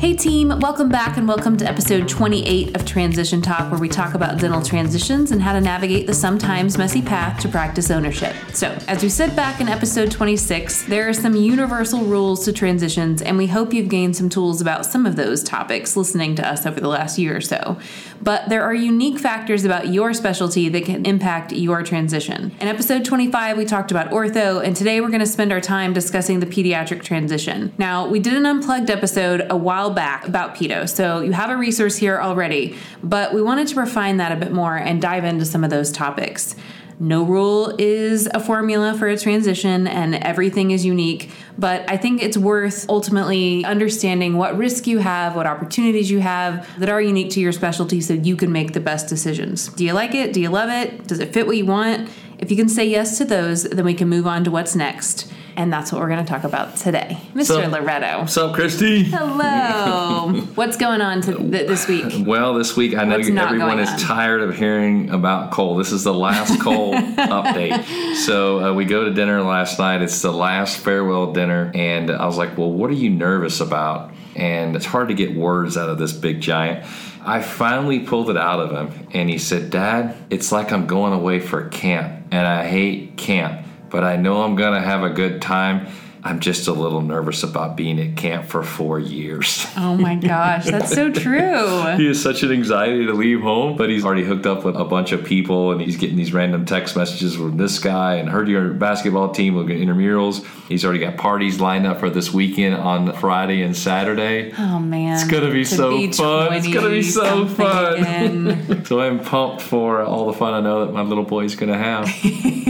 Hey, team, welcome back and welcome to episode 28 of Transition Talk, where we talk about dental transitions and how to navigate the sometimes messy path to practice ownership. So, as we said back in episode 26, there are some universal rules to transitions, and we hope you've gained some tools about some of those topics listening to us over the last year or so. But there are unique factors about your specialty that can impact your transition. In episode 25, we talked about ortho, and today we're going to spend our time discussing the pediatric transition. Now, we did an unplugged episode a while back about pedo, so you have a resource here already, but we wanted to refine that a bit more and dive into some of those topics. No rule is a formula for a transition, and everything is unique. But I think it's worth ultimately understanding what risk you have, what opportunities you have that are unique to your specialty so you can make the best decisions. Do you like it? Do you love it? Does it fit what you want? If you can say yes to those, then we can move on to what's next. And that's what we're going to talk about today. Mr. So- Loretto. What's up, Christy? Hello. What's going on to th- this week? Well, this week I know What's you- everyone is on? tired of hearing about Cole. This is the last Cole update. So uh, we go to dinner last night. It's the last farewell dinner, and I was like, "Well, what are you nervous about?" And it's hard to get words out of this big giant. I finally pulled it out of him, and he said, "Dad, it's like I'm going away for camp, and I hate camp, but I know I'm gonna have a good time." I'm just a little nervous about being at camp for four years. Oh my gosh, that's so true. he has such an anxiety to leave home, but he's already hooked up with a bunch of people and he's getting these random text messages from this guy and heard your basketball team will get intramurals. He's already got parties lined up for this weekend on Friday and Saturday. Oh man, It's gonna be To so be fun. It's gonna be so fun. So I'm pumped for all the fun I know that my little boy's gonna have.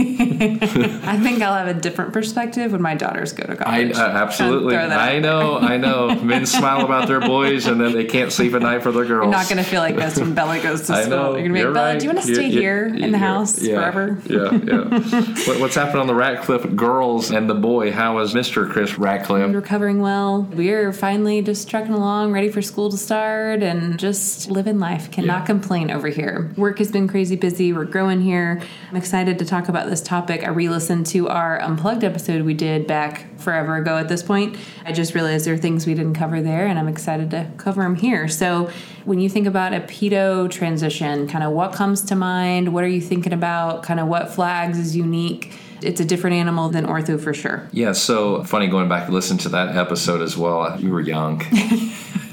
I think I'll have a different perspective when my daughters go to I uh, absolutely. Throw that out I know. I know. Men smile about their boys and then they can't sleep at night for their girls. You're not going to feel like this when Bella goes to school. know. You're going to be like, Bella, right. do you want to stay You- you- here in the house yeah, forever? Yeah, yeah. what, what's happened on the Ratcliffe girls and the boy? How is Mr. Chris Ratcliffe? Recovering well. We're finally just trucking along, ready for school to start, and just living life. Cannot Yeah. complain over here. Work has been crazy busy. We're growing here. I'm excited to talk about this topic. I re listened to our Unplugged episode we did back forever ago at this point. I just realized there are things we didn't cover there, and I'm excited to cover them here. So, when you think about a pedo transition, kind of what comes to mind? What are you thinking about? Kind of what flags is unique? It's a different animal than ortho for sure. Yeah, so funny going back and listen to that episode as well. We were young.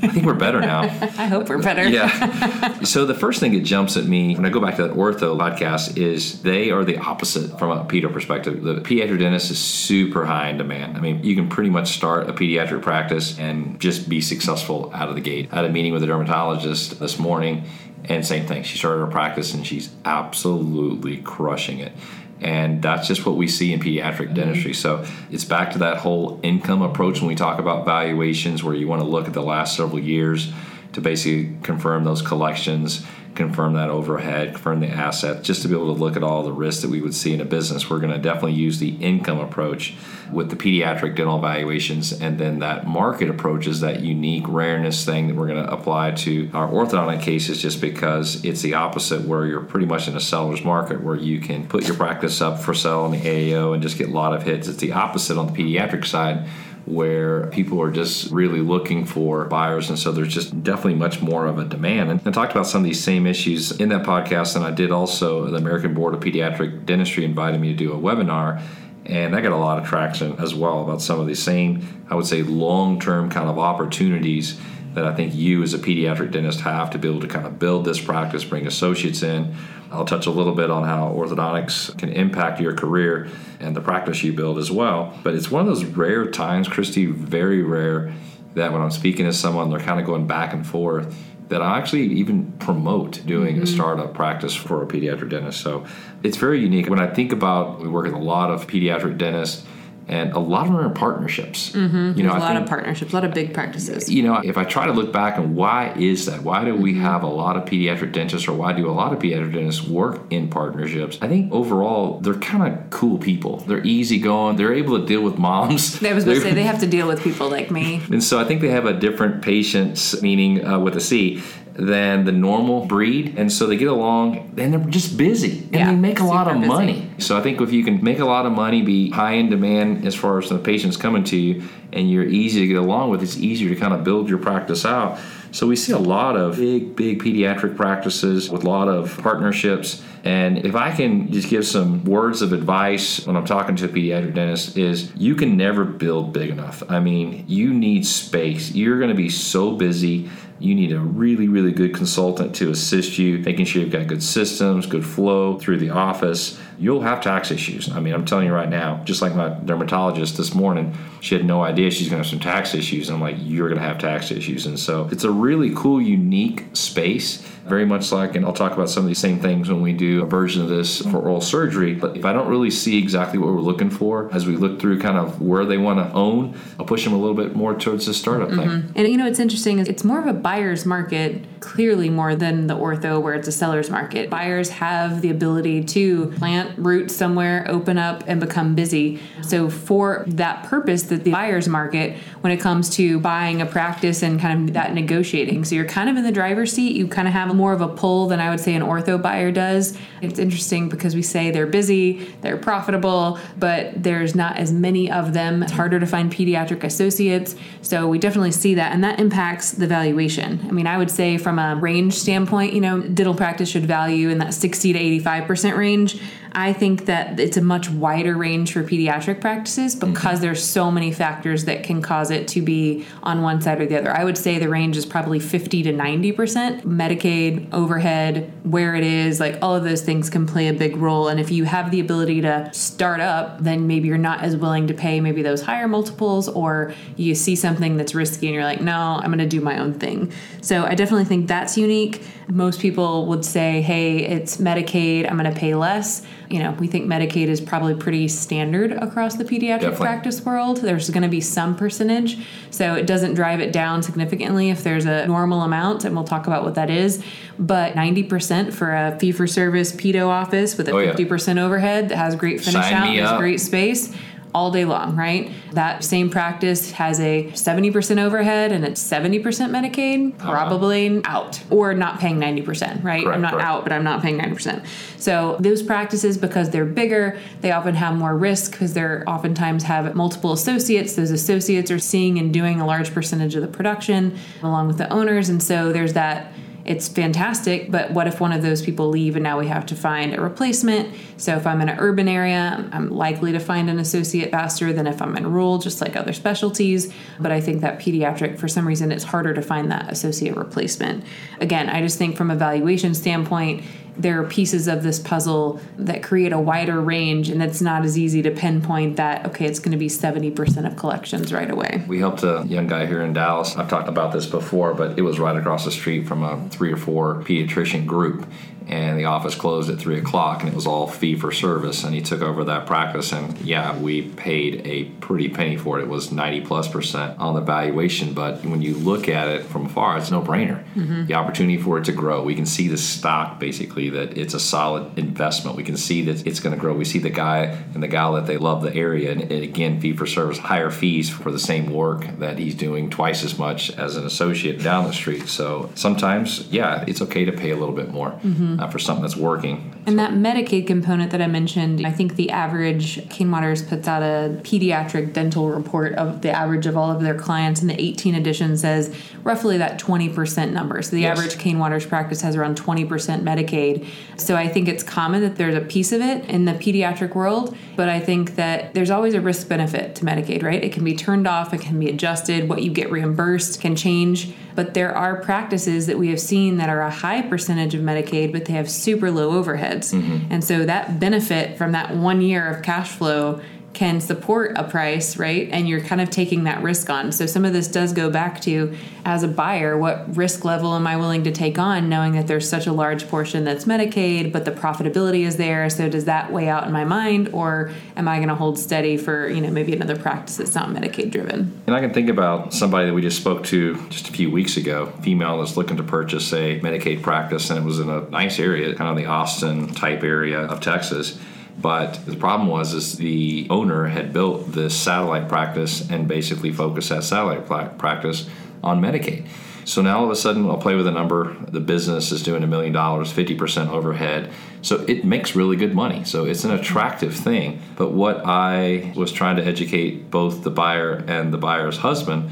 I think we're better now. I hope we're better. Yeah. so the first thing that jumps at me when I go back to that ortho podcast is they are the opposite from a pedo perspective. The pediatric dentist is super high in demand. I mean, you can pretty much start a pediatric practice and just be successful out of the gate. I had a meeting with a dermatologist this morning, and same thing. She started her practice and she's absolutely crushing it. And that's just what we see in pediatric mm-hmm. dentistry. So it's back to that whole income approach when we talk about valuations, where you want to look at the last several years to basically confirm those collections, confirm that overhead, confirm the assets, just to be able to look at all the risks that we would see in a business. We're going to definitely use the income approach with the pediatric dental valuations, and then that market approach is that unique rareness thing that we're going to apply to our orthodontic cases just because it's the opposite where you're pretty much in a seller's market where you can put your practice up for sale on the AAO and just get a lot of hits. It's the opposite on the pediatric side where people are just really looking for buyers and so there's just definitely much more of a demand. And I talked about some of these same issues in that podcast and I did also the American Board of Pediatric Dentistry invited me to do a webinar and I got a lot of traction as well about some of the same I would say long-term kind of opportunities that I think you as a pediatric dentist have to be able to kind of build this practice, bring associates in. I'll touch a little bit on how orthodontics can impact your career and the practice you build as well. But it's one of those rare times, Christy, very rare, that when I'm speaking to someone, they're kind of going back and forth. That I actually even promote doing a mm-hmm. startup practice for a pediatric dentist. So it's very unique. When I think about, we work with a lot of pediatric dentists, and a lot of them are in partnerships. Mm-hmm. You know, a lot think- of partnerships, a lot of big practices. you know, if I try to look back and why is that? Why do we Mm-hmm. have a lot of pediatric dentists or why do a lot of pediatric dentists work in partnerships? I think overall they're kind of cool people. They're easygoing. They're able to deal with moms. I was going to say they have to deal with people like me. and so I think they have a different patience, meaning uh, with a C. than the normal breed, and so they get along, and they're just busy, and Yeah, they make a lot of busy. money. So I think if you can make a lot of money, be high in demand as far as the patients coming to you, and you're easy to get along with, it's easier to kind of build your practice out. So we see a lot of big, big pediatric practices with a lot of partnerships. And if I can just give some words of advice when I'm talking to a pediatric dentist, is you can never build big enough. I mean, you need space. You're going to be so busy. You need a really, really good consultant to assist you, making sure you've got good systems, good flow through the office. You'll have tax issues. I mean, I'm telling you right now, just like my dermatologist this morning, she had no idea she's going to have some tax issues. And I'm like, you're going to have tax issues. And so it's a really cool, unique space, very much like, and I'll talk about some of these same things when we do a version of this for oral surgery. But if I don't really see exactly what we're looking for as we look through kind of where they want to own, I'll push them a little bit more towards the startup thing. Mm-hmm. And you know, it's interesting. It's more of a buyer's market, clearly more than the ortho, where it's a seller's market. Buyers have the ability to plant roots somewhere, open up, and become busy. So for that purpose, that the buyer's market, when it comes to buying a practice and kind of that negotiating, so you're kind of in the driver's seat. You kind of have more of a pull than I would say an ortho buyer does. It's interesting because we say they're busy, they're profitable, but there's not as many of them. It's harder to find pediatric associates. So we definitely see that, and that impacts the valuation. I mean, I would say from a range standpoint, you know, dental practice should value in that 60 to 85% range. I think that it's a much wider range for pediatric practices mm-hmm. because there's so many factors that can cause it to be on one side or the other. I would say the range is probably 50 to 90%. Medicaid, overhead, where it is, like all of those things can play a big role. And if you have the ability to start up, then maybe you're not as willing to pay maybe those higher multiples, or you see something that's risky and you're like, no, I'm going to do my own thing. So I definitely think that's unique. Most people would say, hey, it's Medicaid, I'm going to pay less. You know, we think Medicaid is probably pretty standard across the pediatric Definitely. practice world. There's going to be some percentage, so it doesn't drive it down significantly if there's a normal amount, and we'll talk about what that is. But 90% for a fee for service pedo office with a Oh, 50% overhead that has great finish Sign out, has great space. All day long, right? That same practice has a 70% overhead and it's 70% Medicaid, uh-huh. probably out or not paying 90%, right? Correct, I'm not correct. out, but I'm not paying 90%. So those practices, because they're bigger, they often have more risk because they're oftentimes have multiple associates. Those associates are seeing and doing a large percentage of the production along with the owners. And so there's that it's fantastic, but what if one of those people leave and now we have to find a replacement? So if I'm in an urban area, I'm likely to find an associate faster than if I'm in rural, just like other specialties. But I think that pediatric, for some reason, it's harder to find that associate replacement. Again, I just think from a valuation standpoint, there are pieces of this puzzle that create a wider range, and it's not as easy to pinpoint that, okay, it's going to be 70% of collections right away. We helped a young guy here in Dallas. I've talked about this before, but it was right across the street from a three or four pediatrician group. And the office closed at three o'clock, and it was all fee for service. And he took over that practice, and yeah, we paid a pretty penny for it. It was ninety plus percent on the valuation, but when you look at it from afar, it's no brainer. Mm-hmm. The opportunity for it to grow, we can see the stock basically that it's a solid investment. We can see that it's going to grow. We see the guy and the gal that they love the area, and, and again, fee for service, higher fees for the same work that he's doing twice as much as an associate down the street. So sometimes, yeah, it's okay to pay a little bit more mm-hmm. Uh, for something that's working. And that Medicaid component that I mentioned, I think the average Cain Watters puts out a pediatric dental report of the average of all of their clients, and the 18 edition says roughly that 20% number. So the Yes. average Cain Watters practice has around 20% Medicaid. So I think it's common that there's a piece of it in the pediatric world, but I think that there's always a risk benefit to Medicaid, right? It can be turned off, it can be adjusted, what you get reimbursed can change. But there are practices that we have seen that are a high percentage of Medicaid, but they have super low overheads. Mm-hmm. And so that benefit from that one year of cash flow can support a price, right? And you're kind of taking that risk on. So some of this does go back to as a buyer, what risk level am I willing to take on knowing that there's such a large portion that's Medicaid, but the profitability is there. So does that weigh out in my mind or am I going to hold steady for, you know, maybe another practice that's not Medicaid driven? And I can think about somebody that we just spoke to just a few weeks ago, female that's looking to purchase a Medicaid practice, and it was in a nice area, kind of the Austin type area of Texas. But the problem was is the owner had built this satellite practice and basically focused that satellite practice on Medicaid. So now all of a sudden, I'll play with a number. The business is doing a million dollars, 50% overhead. So it makes really good money. So it's an attractive thing. But what I was trying to educate both the buyer and the buyer's husband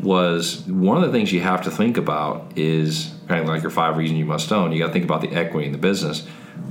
was one of the things you have to think about is kind of like your five reasons you must own. You got to think about the equity in the business.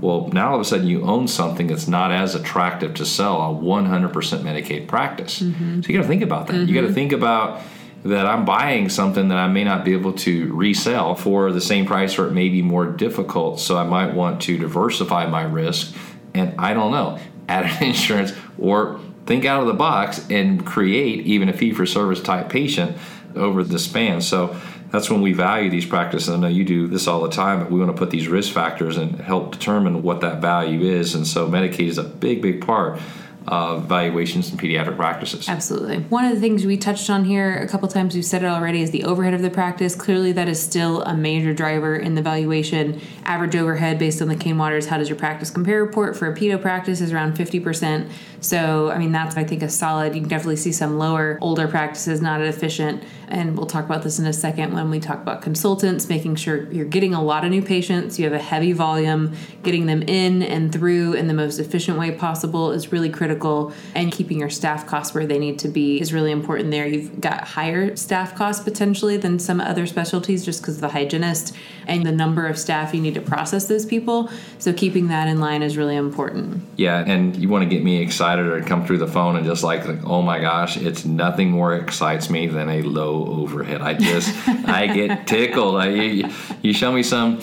Well, now all of a sudden you own something that's not as attractive to sell a 100% Medicaid practice. Mm-hmm. So you got to think about that. Mm-hmm. You got to think about that I'm buying something that I may not be able to resell for the same price or it may be more difficult. So I might want to diversify my risk. And I don't know, add an insurance or think out of the box and create even a fee for service type patient over the span. So that's when we value these practices. I know you do this all the time, but we want to put these risk factors and help determine what that value is. And so Medicaid is a big, big part of valuations in pediatric practices. Absolutely. One of the things we touched on here a couple times, we've said it already, is the overhead of the practice. Clearly, that is still a major driver in the valuation. Average overhead based on the Cain Watters How Does Your Practice Compare report for a pedo practice is around 50%. So, I mean, that's, I think, a solid. You can definitely see some lower, older practices not as efficient. And we'll talk about this in a second when we talk about consultants, making sure you're getting a lot of new patients, you have a heavy volume, getting them in and through in the most efficient way possible is really critical. And keeping your staff costs where they need to be is really important there. You've got higher staff costs potentially than some other specialties just because of the hygienist and the number of staff you need to process those people. So keeping that in line is really important. Yeah, and you want to get me excited or come through the phone and just like, like oh my gosh, it's nothing more excites me than a low overhead. I just I get tickled. I, you, you show me some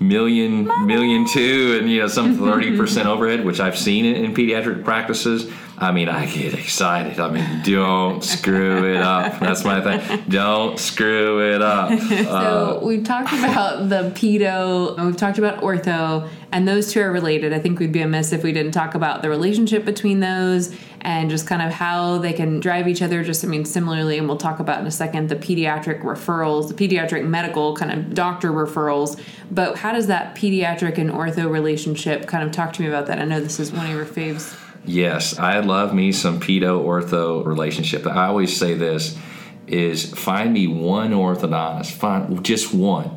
million million two and you know some 30% overhead which i've seen it in pediatric practices i mean i get excited i mean don't screw it up that's my thing don't screw it up so uh, we've talked about the pedo we've talked about ortho and those two are related i think we'd be amiss if we didn't talk about the relationship between those and just kind of how they can drive each other. Just, I mean, similarly, and we'll talk about in a second the pediatric referrals, the pediatric medical kind of doctor referrals. But how does that pediatric and ortho relationship kind of talk to me about that? I know this is one of your faves. Yes, I love me some pedo ortho relationship. I always say this is find me one orthodontist, find just one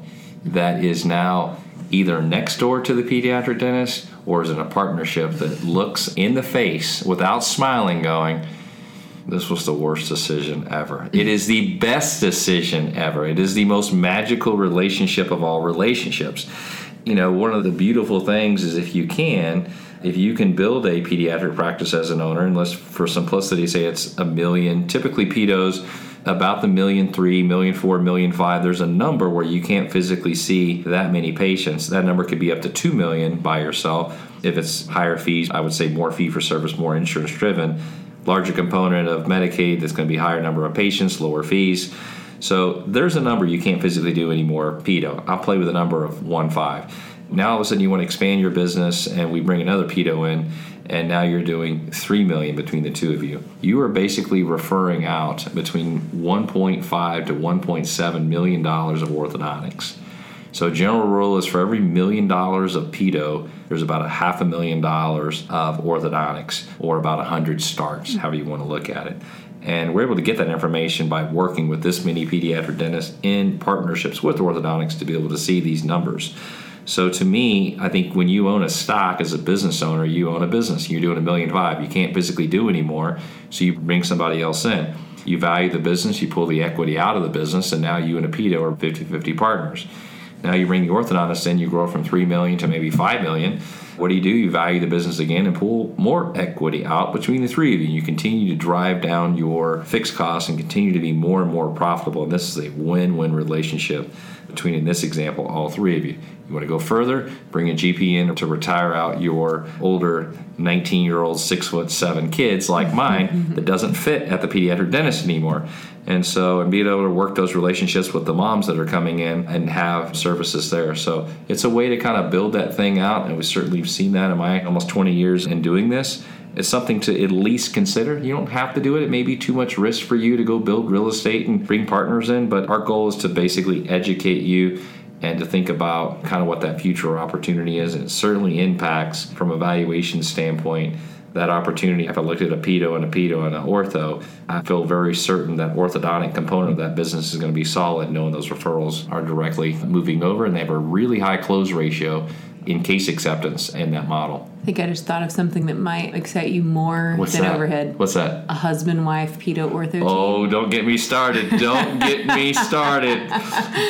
that is now either next door to the pediatric dentist or is in a partnership that looks in the face without smiling, going, this was the worst decision ever. It is the best decision ever. It is the most magical relationship of all relationships. You know, one of the beautiful things is if you can, if you can build a pediatric practice as an owner, and let's for simplicity say it's a million, typically pedos about the million three, million four, million five. There's a number where you can't physically see that many patients. That number could be up to two million by yourself. If it's higher fees, I would say more fee for service, more insurance driven. Larger component of Medicaid that's going to be higher number of patients, lower fees. So there's a number you can't physically do anymore. Pedo. I'll play with a number of one five. Now all of a sudden you want to expand your business, and we bring another pedo in and now you're doing 3 million between the two of you. You are basically referring out between 1.5 to 1.7 million dollars of orthodontics. So general rule is for every million dollars of pedo there's about a half a million dollars of orthodontics or about 100 starts however you want to look at it. And we're able to get that information by working with this many pediatric dentists in partnerships with orthodontics to be able to see these numbers so to me, I think when you own a stock as a business owner, you own a business. You're doing a million five. You can't physically do anymore, so you bring somebody else in. You value the business, you pull the equity out of the business, and now you and a pedo are 50-50 partners. Now you bring the orthodontist in, you grow from three million to maybe five million. What do you do? You value the business again and pull more equity out between the three of you. You continue to drive down your fixed costs and continue to be more and more profitable. And this is a win-win relationship between, in this example, all three of you. You want to go further, bring a GP in to retire out your older 19 year old, six foot seven kids like mine mm-hmm. that doesn't fit at the pediatric dentist anymore. And so, and being able to work those relationships with the moms that are coming in and have services there. So, it's a way to kind of build that thing out. And we certainly have seen that in my almost 20 years in doing this. It's something to at least consider. You don't have to do it. It may be too much risk for you to go build real estate and bring partners in, but our goal is to basically educate you and to think about kind of what that future opportunity is. It certainly impacts from a valuation standpoint that opportunity. If I looked at a pedo and a pedo and an ortho, I feel very certain that orthodontic component of that business is going to be solid, knowing those referrals are directly moving over and they have a really high close ratio in case acceptance in that model. I think I just thought of something that might excite you more What's than that? overhead. What's that? A husband wife pedo ortho team. Oh, don't get me started. Don't get me started.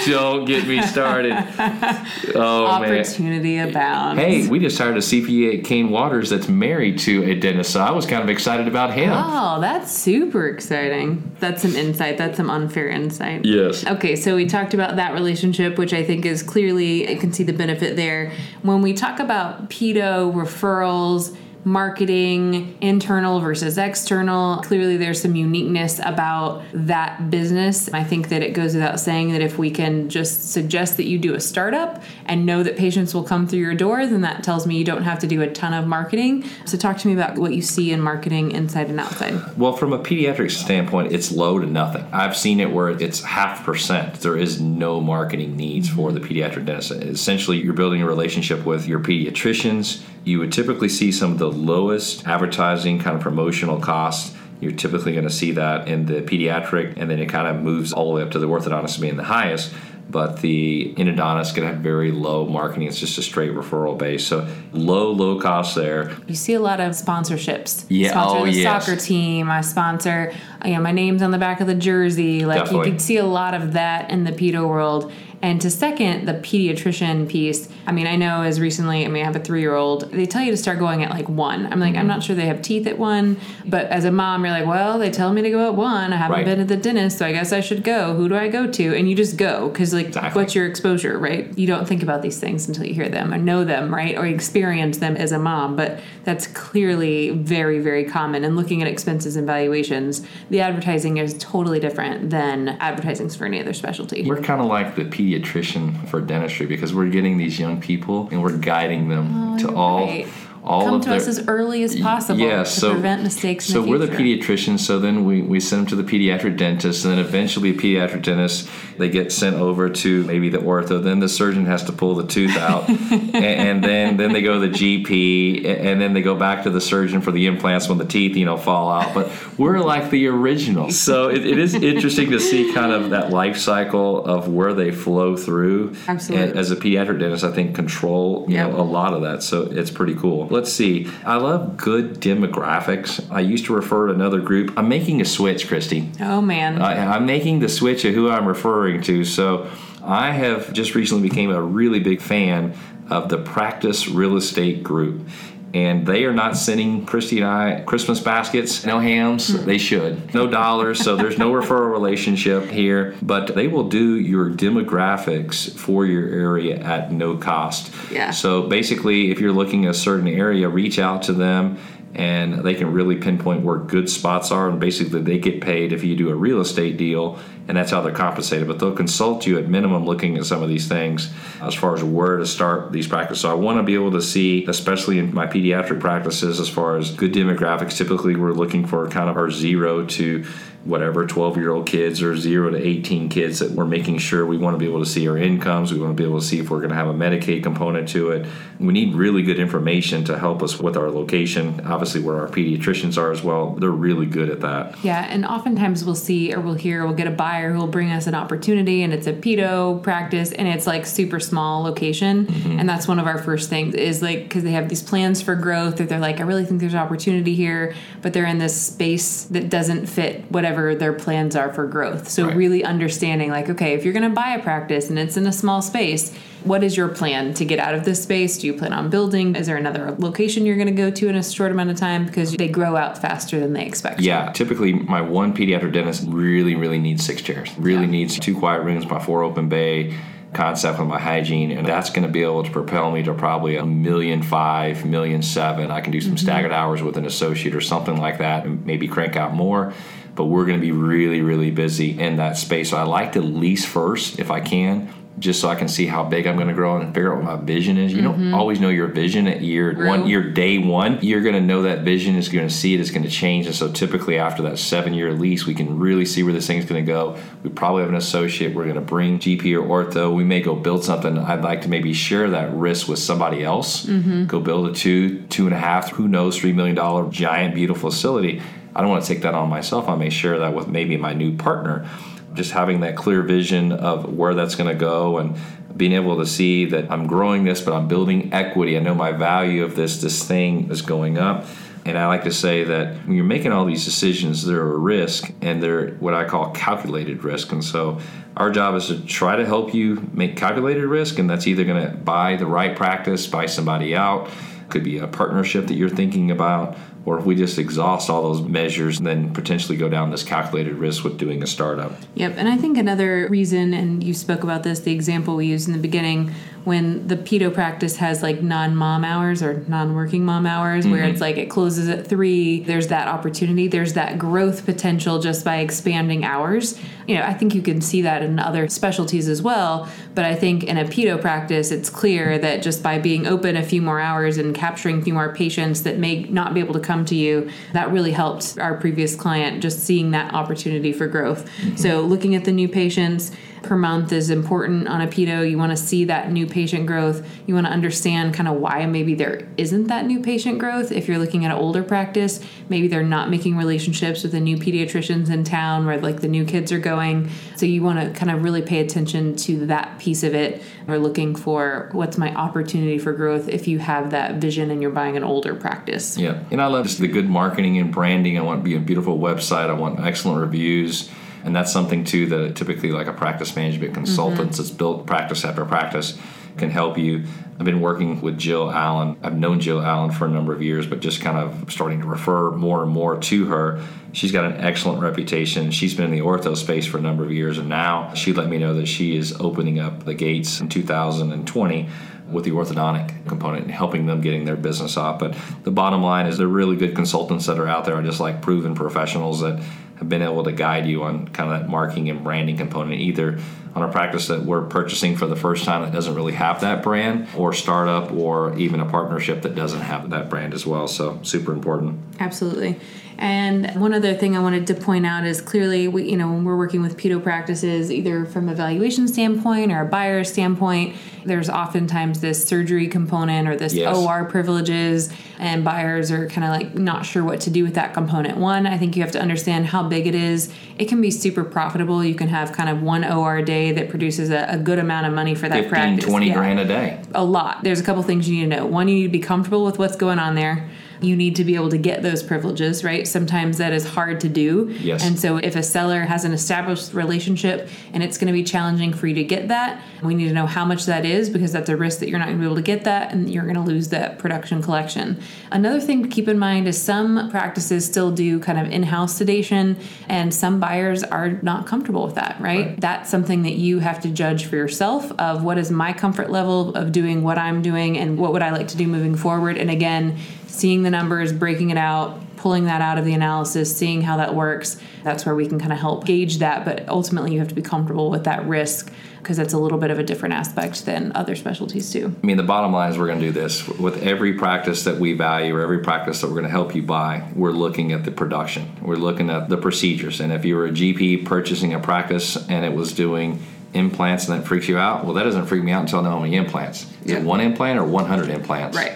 Don't get me started. Oh, man. Opportunity abounds. Hey, we just hired a CPA at Cain Watters that's married to a dentist, so I was kind of excited about him. Oh, that's super exciting. That's some insight. That's some unfair insight. Yes. Okay, so we talked about that relationship, which I think is clearly, I can see the benefit there. When we talk about pedo referrals, marketing, internal versus external, clearly there's some uniqueness about that business. I think that it goes without saying that if we can just suggest that you do a startup and know that patients will come through your door, then that tells me you don't have to do a ton of marketing. So, talk to me about what you see in marketing inside and outside. Well, from a pediatric standpoint, it's low to nothing. I've seen it where it's half percent. There is no marketing needs for the pediatric dentist. Essentially, you're building a relationship with your pediatricians. You would typically see some of the lowest advertising kind of promotional costs. You're typically going to see that in the pediatric, and then it kind of moves all the way up to the orthodontist being the highest. But the endodontist can have very low marketing. It's just a straight referral base. So low, low cost there. You see a lot of sponsorships. Yeah, Sponsor oh, the yes. soccer team. I sponsor, you know, my name's on the back of the jersey. Like Definitely. you could see a lot of that in the pedo world. And to second the pediatrician piece, I mean, I know as recently, I mean, I have a three year old, they tell you to start going at like one. I'm like, I'm not sure they have teeth at one. But as a mom, you're like, well, they tell me to go at one. I haven't Right. been at the dentist, so I guess I should go. Who do I go to? And you just go because, like, Exactly. what's your exposure, right? You don't think about these things until you hear them or know them, right? Or experience them as a mom. But that's clearly very, very common. And looking at expenses and valuations, the advertising is totally different than advertising for any other specialty. We're kind of like the pediatrician for dentistry because we're getting these young people and we're guiding them oh, to Oh, you're all right. all Come of to their, us as early as possible yeah, to so prevent mistakes So the we're the future. pediatricians. So then we, we send them to the pediatric dentist, and then eventually, a pediatric dentist they get sent over to maybe the ortho. Then the surgeon has to pull the tooth out, and, and then then they go to the GP, and then they go back to the surgeon for the implants when the teeth you know fall out. But we're like the original. So it, it is interesting to see kind of that life cycle of where they flow through. Absolutely. And as a pediatric dentist, I think control you Yep. know a lot of that. So it's pretty cool. Let's see. I love good demographics. I used to refer to another group. I'm making a switch, Christy. oh, man. I, I'm making the switch of who I'm referring to. So I have just recently became a really big fan of the Practice Real Estate Group. And they are not sending Christy and I Christmas baskets, no hams. They should. No dollars, so there's no referral relationship here. But they will do your demographics for your area at no cost. Yeah. So basically, if you're looking at a certain area, reach out to them and they can really pinpoint where good spots are. And basically, they get paid if you do a real estate deal, and that's how they're compensated. But they'll consult you at minimum looking at some of these things as far as where to start these practices. So I want to be able to see, especially in my pediatric practices, as far as good demographics. Typically, we're looking for kind of our zero to whatever 12 year old kids or 0 to 18 kids that we're making sure we want to be able to see our incomes we want to be able to see if we're going to have a medicaid component to it we need really good information to help us with our location obviously where our pediatricians are as well they're really good at that Yeah, and oftentimes we'll see or we'll hear we'll get a buyer who will bring us an opportunity and it's a pedo practice and it's like super small location mm-hmm. and that's one of our first things is like because they have these plans for growth or they're like I really think there's opportunity here but they're in this space that doesn't fit whatever their plans are for growth. So Right. really understanding like okay, if you're going to buy a practice and it's in a small space, what is your plan to get out of this space? Do you plan on building? Is there another location you're going to go to in a short amount of time because they grow out faster than they expect? yeah typically my one pediatric dentist really really needs six chairs really Yeah. needs two quiet rooms my four open bay concept with my hygiene and that's going to be able to propel me to probably a million five million seven i can do some mm-hmm. staggered hours with an associate or something like that and maybe crank out more but we're going to be really really busy in that space so i like to lease first if i can just so I can see how big I'm going to grow and figure out what my vision is. You don't mm-hmm. always know your vision at year True. one, year day one. You're going to know that vision is going to see it, it's going to change. And so typically after that seven year lease, we can really see where this thing's going to go. We probably have an associate. We're going to bring GP or ortho. We may go build something. I'd like to maybe share that risk with somebody else. Mm-hmm. Go build a two, two and a half, who knows, three million dollar giant, beautiful facility. I don't want to take that on myself. I may share that with maybe my new partner. Just having that clear vision of where that's going to go and being able to see that I'm growing this, but I'm building equity. I know my value of this this thing is going up. And I like to say that when you're making all these decisions, they're a risk and they're what I call calculated risk. And so our job is to try to help you make calculated risk, and that's either going to buy the right practice, buy somebody out, could be a partnership that you're thinking about, or if we just exhaust all those measures, and then potentially go down this calculated risk with doing a startup. Yep, and I think another reason, and you spoke about this, the example we used in the beginning, when the pedo practice has like non-mom hours or non-working mom hours, where mm-hmm. it's like it closes at three, there's that opportunity, there's that growth potential just by expanding hours. You know, I think you can see that in other specialties as well, but I think in a pedo practice, it's clear that just by being open a few more hours and capturing a few more patients that may not be able to come to you, that really helped our previous client just seeing that opportunity for growth. Mm-hmm. So looking at the new patients per month is important on a pedo. You want to see that new patient growth. You want to understand kind of why maybe there isn't that new patient growth. If you're looking at an older practice, maybe they're not making relationships with the new pediatricians in town where like the new kids are going. So you want to kind of really pay attention to that piece of it. We're looking for what's my opportunity for growth if you have that vision and you're buying an older practice. Yeah, and I love just the good marketing and branding. I want to be a beautiful website. I want excellent reviews, and that's something too that typically like a practice management consultant mm-hmm. that's built practice after practice can help you. I've been working with Jill Allen. I've known Jill Allen for a number of years, but just kind of starting to refer more and more to her. She's got an excellent reputation. She's been in the ortho space for a number of years, and now she let me know that she is opening up the gates in 2020 with the orthodontic component and helping them getting their business off. But the bottom line is they're really good consultants that are out there, are just like proven professionals that have been able to guide you on kind of that marketing and branding component, either on a practice that we're purchasing for the first time that doesn't really have that brand, or startup, or even a partnership that doesn't have that brand as well. So super important. Absolutely. And one other thing I wanted to point out is clearly, we, you know, when we're working with pedo practices, either from a valuation standpoint or a buyer standpoint, there's oftentimes this surgery component or this Yes. OR privileges, and buyers are kind of like not sure what to do with that component. One, I think you have to understand how big it is. It can be super profitable. You can have kind of one OR day that produces a, a good amount of money for that 15, practice. 20 Yeah grand a day. a lot. There's a couple things you need to know. One, you need to be comfortable with what's going on there. You need to be able to get those privileges, right? Sometimes that is hard to do. Yes. And so if a seller has an established relationship and it's going to be challenging for you to get that, we need to know how much that is because that's a risk that you're not going to be able to get that and you're going to lose that production collection. Another thing to keep in mind is some practices still do kind of in-house sedation and some buyers are not comfortable with that, right? Right. That's something that you have to judge for yourself of what is my comfort level of doing what I'm doing and what would I like to do moving forward. And again, seeing the numbers, breaking it out, pulling that out of the analysis, seeing how that works. That's where we can kind of help gauge that. But ultimately, you have to be comfortable with that risk because that's a little bit of a different aspect than other specialties too. I mean, the bottom line is we're going to do this with every practice that we value or every practice that we're going to help you buy. We're looking at the production, we're looking at the procedures. And if you were a GP purchasing a practice and it was doing implants and that freaks you out, well, that doesn't freak me out until I know how many implants. Is Yeah. it one implant or 100 implants? Right.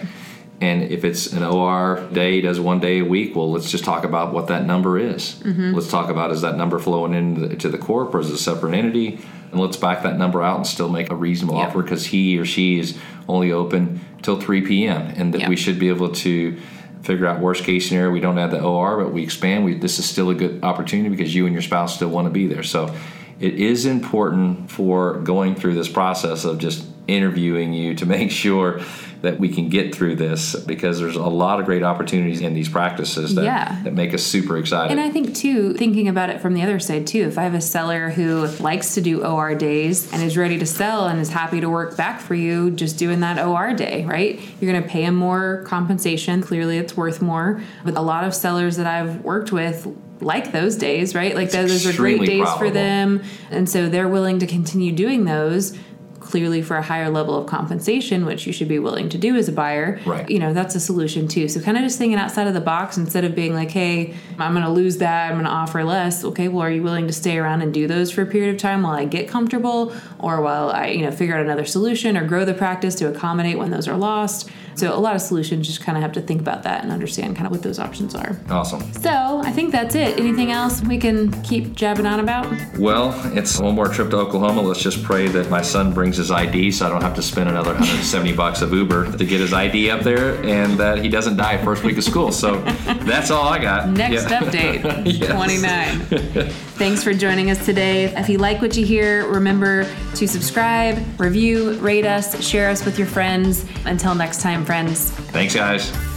And if it's an OR day, does one day a week, well, let's just talk about what that number is. Mm-hmm. Let's talk about is that number flowing into the corp or is it a separate entity? And let's back that number out and still make a reasonable Yep. offer because he or she is only open till 3 p.m. and that Yep. we should be able to figure out worst case scenario. We don't add the OR, but we expand. We, this is still a good opportunity because you and your spouse still want to be there. So it is important for going through this process of just interviewing you to make sure that we can get through this because there's a lot of great opportunities in these practices that, Yeah. that make us super excited. And I think too, thinking about it from the other side too, if I have a seller who likes to do OR days and is ready to sell and is happy to work back for you, just doing that OR day, right? You're going to pay him more compensation. Clearly, it's worth more. But a lot of sellers that I've worked with like those days, right? Like those are great days for them, and so they're willing to continue doing those clearly for a higher level of compensation, which you should be willing to do as a buyer, Right. you know, that's a solution too. So kind of just thinking outside of the box instead of being like, hey, I'm going to lose that, I'm going to offer less. Okay, well, are you willing to stay around and do those for a period of time while I get comfortable or while I, you know, figure out another solution or grow the practice to accommodate when those are lost? So a lot of solutions just kind of have to think about that and understand kind of what those options are. Awesome. So I think that's it. Anything else we can keep jabbing on about? Well, it's one more trip to Oklahoma. Let's just pray that my son brings his ID so I don't have to spend another 170 bucks of Uber to get his ID up there and that he doesn't die first week of school. So that's all I got. Next Yeah. update, Yes. 29. Thanks for joining us today. If you like what you hear, remember to subscribe, review, rate us, share us with your friends. Until next time, friends. Thanks, guys.